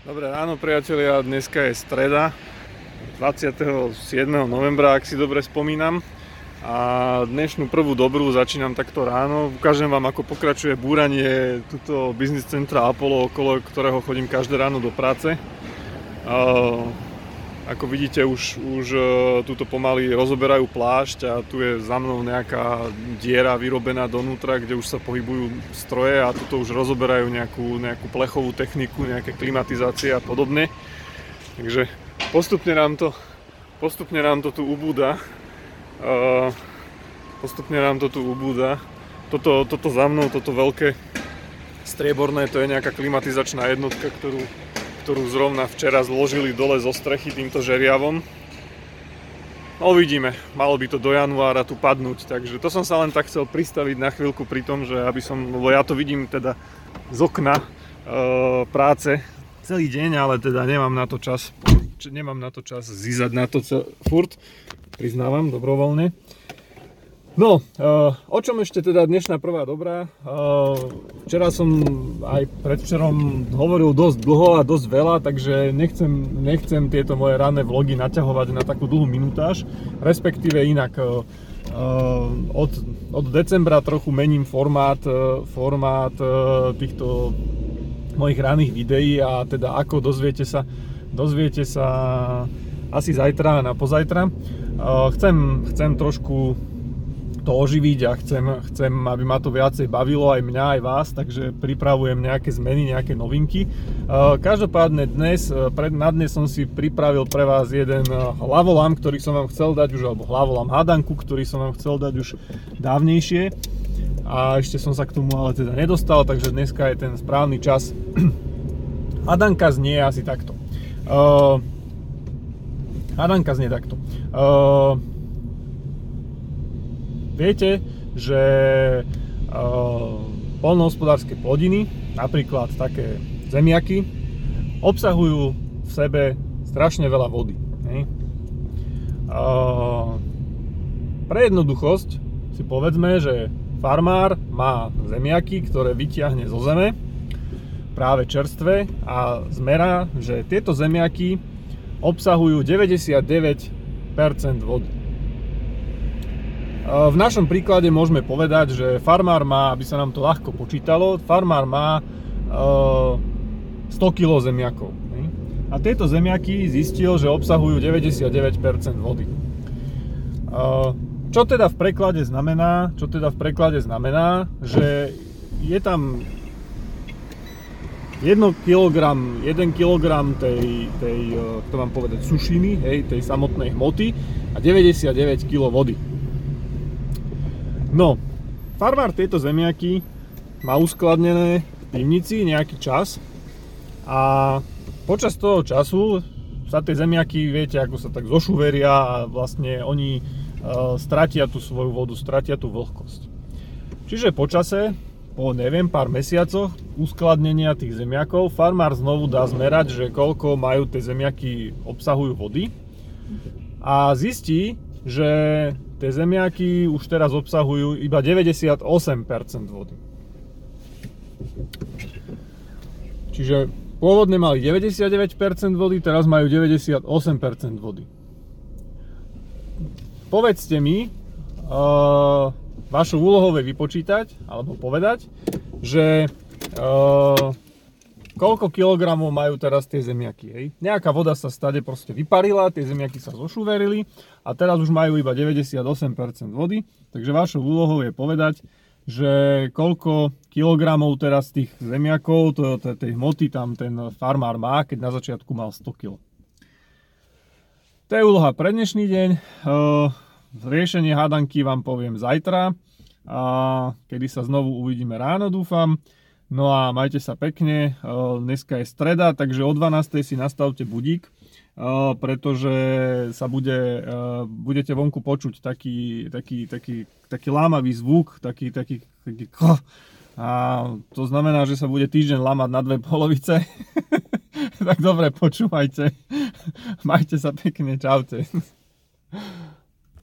Dobré ráno priatelia, dneska je streda 27. novembra, ak si dobre spomínam. A dnešnú prvú dobrú začínam takto ráno. Ukážem vám, ako pokračuje búranie tuto biznis centra Apollo, okolo ktorého chodím každé ráno do práce. Ako vidíte, už, už e, túto pomaly rozoberajú plášť a tu je za mnou nejaká diera vyrobená donútra, kde už sa pohybujú stroje a tuto už rozoberajú nejakú, nejakú plechovú techniku, nejaké klimatizácie a podobne. Takže postupne nám to, postupne nám to tu ubúda. Uh, postupne nám to tu ubúda. Toto, toto za mnou, toto veľké strieborné, to je nejaká klimatizačná jednotka, ktorú ktorú zrovna včera zložili dole zo strechy týmto žeriavom. No uvidíme, malo by to do januára tu padnúť, takže to som sa len tak chcel pristaviť na chvíľku pri tom, že aby som, lebo ja to vidím teda z okna e, práce celý deň, ale teda nemám na to čas, nemám na to čas zízať na to cel, furt, priznávam dobrovoľne. No, uh, o čom ešte teda dnešná prvá dobrá? Uh, včera som aj predvčerom hovoril dosť dlho a dosť veľa, takže nechcem, nechcem tieto moje ranné vlogy naťahovať na takú dlhú minutáž, respektíve inak uh, od, od decembra trochu mením formát, formát týchto mojich ranných videí a teda ako dozviete sa, dozviete sa asi zajtra a na pozajtra. Chcem, chcem trošku to oživiť a chcem, chcem, aby ma to viacej bavilo aj mňa, aj vás, takže pripravujem nejaké zmeny, nejaké novinky. Každopádne dnes, e, pred, na dnes som si pripravil pre vás jeden e, hlavolam, ktorý som vám chcel dať už, alebo hlavolam hadanku, ktorý som vám chcel dať už dávnejšie. A ešte som sa k tomu ale teda nedostal, takže dneska je ten správny čas. Hadanka znie asi takto. Uh, hadanka znie takto. Uh, Viete, že uh, polnohospodárske plodiny, napríklad také zemiaky, obsahujú v sebe strašne veľa vody. Uh, pre jednoduchosť si povedzme, že farmár má zemiaky, ktoré vyťahne zo zeme, práve čerstvé a zmerá, že tieto zemiaky obsahujú 99% vody. V našom príklade môžeme povedať, že farmár má, aby sa nám to ľahko počítalo, farmár má 100 kg zemiakov. A tieto zemiaky zistil, že obsahujú 99% vody. Čo teda v preklade znamená? Čo teda v preklade znamená, že je tam 1 kg, 1 kg tej, tej, to mám povedať, sušiny, hej, tej samotnej hmoty a 99 kg vody. No, farmár tieto zemiaky má uskladnené v pivnici nejaký čas a počas toho času sa tie zemiaky, viete, ako sa tak zošuveria a vlastne oni e, stratia tú svoju vodu, stratia tú vlhkosť. Čiže po čase, po neviem, pár mesiacoch uskladnenia tých zemiakov, farmár znovu dá zmerať, že koľko majú tie zemiaky obsahujú vody a zistí, že tie zemiaky už teraz obsahujú iba 98% vody. Čiže pôvodne mali 99% vody, teraz majú 98% vody. Povedzte mi, uh, vašou úlohou je vypočítať, alebo povedať, že uh, koľko kilogramov majú teraz tie zemiaky. Hej? Nejaká voda sa stade proste vyparila, tie zemiaky sa zošuverili a teraz už majú iba 98% vody, takže vašou úlohou je povedať, že koľko kilogramov teraz tých zemiakov, to, to, tej hmoty tam ten farmár má, keď na začiatku mal 100 kg. To je úloha pre dnešný deň. Riešenie hádanky vám poviem zajtra, kedy sa znovu uvidíme ráno, dúfam. No a majte sa pekne, dneska je streda, takže o 12. si nastavte budík, pretože sa bude, budete vonku počuť taký, taký, taký, taký lámavý zvuk, taký, taký, taký a to znamená, že sa bude týždeň lámať na dve polovice. tak dobre, počúvajte. Majte sa pekne, čaute.